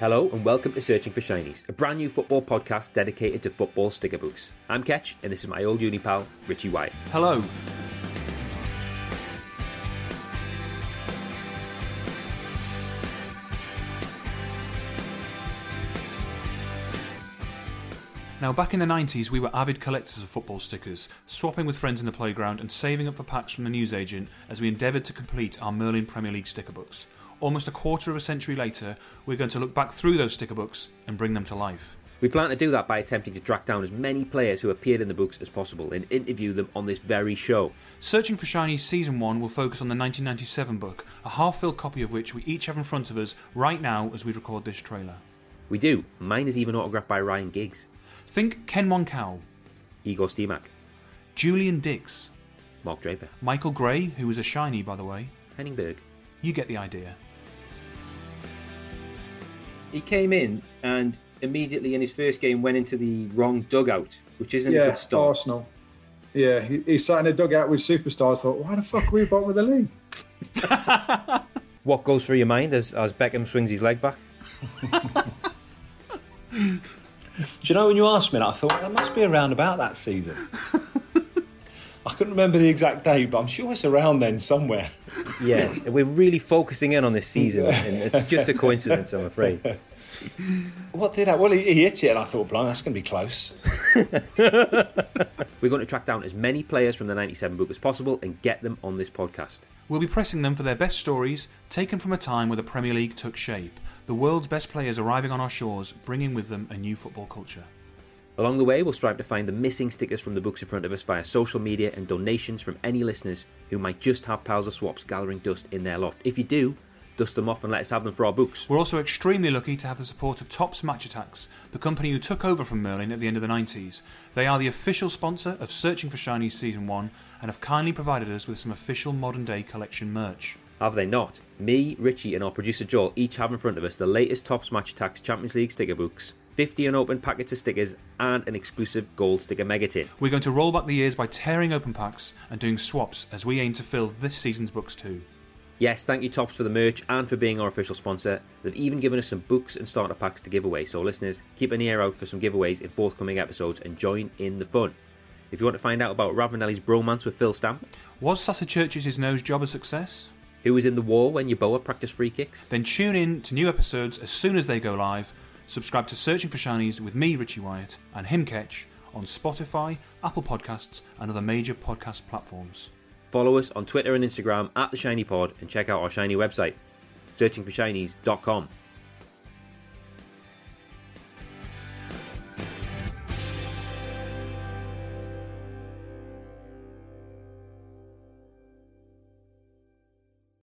Hello and welcome to Searching for Shinies, a brand new football podcast dedicated to football sticker books. I'm Ketch, and this is my old uni pal, Richie White. Hello. Now, back in the 90s, we were avid collectors of football stickers, swapping with friends in the playground and saving up for packs from the newsagent as we endeavoured to complete our Merlin Premier League sticker books. Almost a quarter of a century later, we're going to look back through those sticker books and bring them to life. We plan to do that by attempting to track down as many players who appeared in the books as possible and interview them on this very show. Searching for Shiny Season 1 will focus on the 1997 book, a half filled copy of which we each have in front of us right now as we record this trailer. We do. Mine is even autographed by Ryan Giggs, Think Ken Monkou, Igor Stimac, Julian Dicks, Mark Draper, Michael Gray, who was a shiny by the way. Henning Berg. You get the idea. He came in and immediately in his first game went into the wrong dugout, which isn't a good start. Arsenal. Yeah, he, he sat in a dugout with superstars. Thought, why the fuck are we bottom of the league? What goes through your mind as, as Beckham swings his leg back? Do you know when you asked me that, I thought that must be around about that season. I couldn't remember the exact date, but I'm sure it's around then somewhere. Yeah, we're really focusing in on this season, and it's just a coincidence, I'm afraid. What did I? Well, he, he hit it, and I thought, blimey, that's going to be close. We're going to track down as many players from the 97 book as possible and get them on this podcast. We'll be pressing them for their best stories, taken from a time where the Premier League took shape, the world's best players arriving on our shores, bringing with them a new football culture. Along the way, we'll strive to find the missing stickers from the books in front of us via social media and donations from any listeners who might just have piles of swaps gathering dust in their loft. If you do, dust them off and let us have them for our books. We're also extremely lucky to have the support of Topps Match Attax, the company who took over from Merlin at the end of the 90s. They are the official sponsor of Searching for Shinies Season 1 and have kindly provided us with some official modern day collection merch. Have they not? Me, Richie, and our producer Joel each have in front of us the latest Topps Match Attax Champions League sticker books, 50 unopened packets of stickers, and an exclusive gold sticker mega tin. We're going to roll back the years by tearing open packs and doing swaps as we aim to fill this season's books too. Yes, thank you Topps for the merch and for being our official sponsor. They've even given us some books and starter packs to give away, so listeners, keep an ear out for some giveaways in forthcoming episodes and join in the fun. If you want to find out about Ravanelli's bromance with Phil Stamp, Was Sasa Curcic's nose job a success? who was in the wall when Yeboah practiced free kicks, Then tune in to new episodes as soon as they go live. Subscribe to Searching for Shinies with me, Richie Wyatt, and him, Ketch, on Spotify, Apple Podcasts, and other major podcast platforms. follow us on Twitter and Instagram at The Shiny Pod and check out our Shiny website, searchingforshinies.com.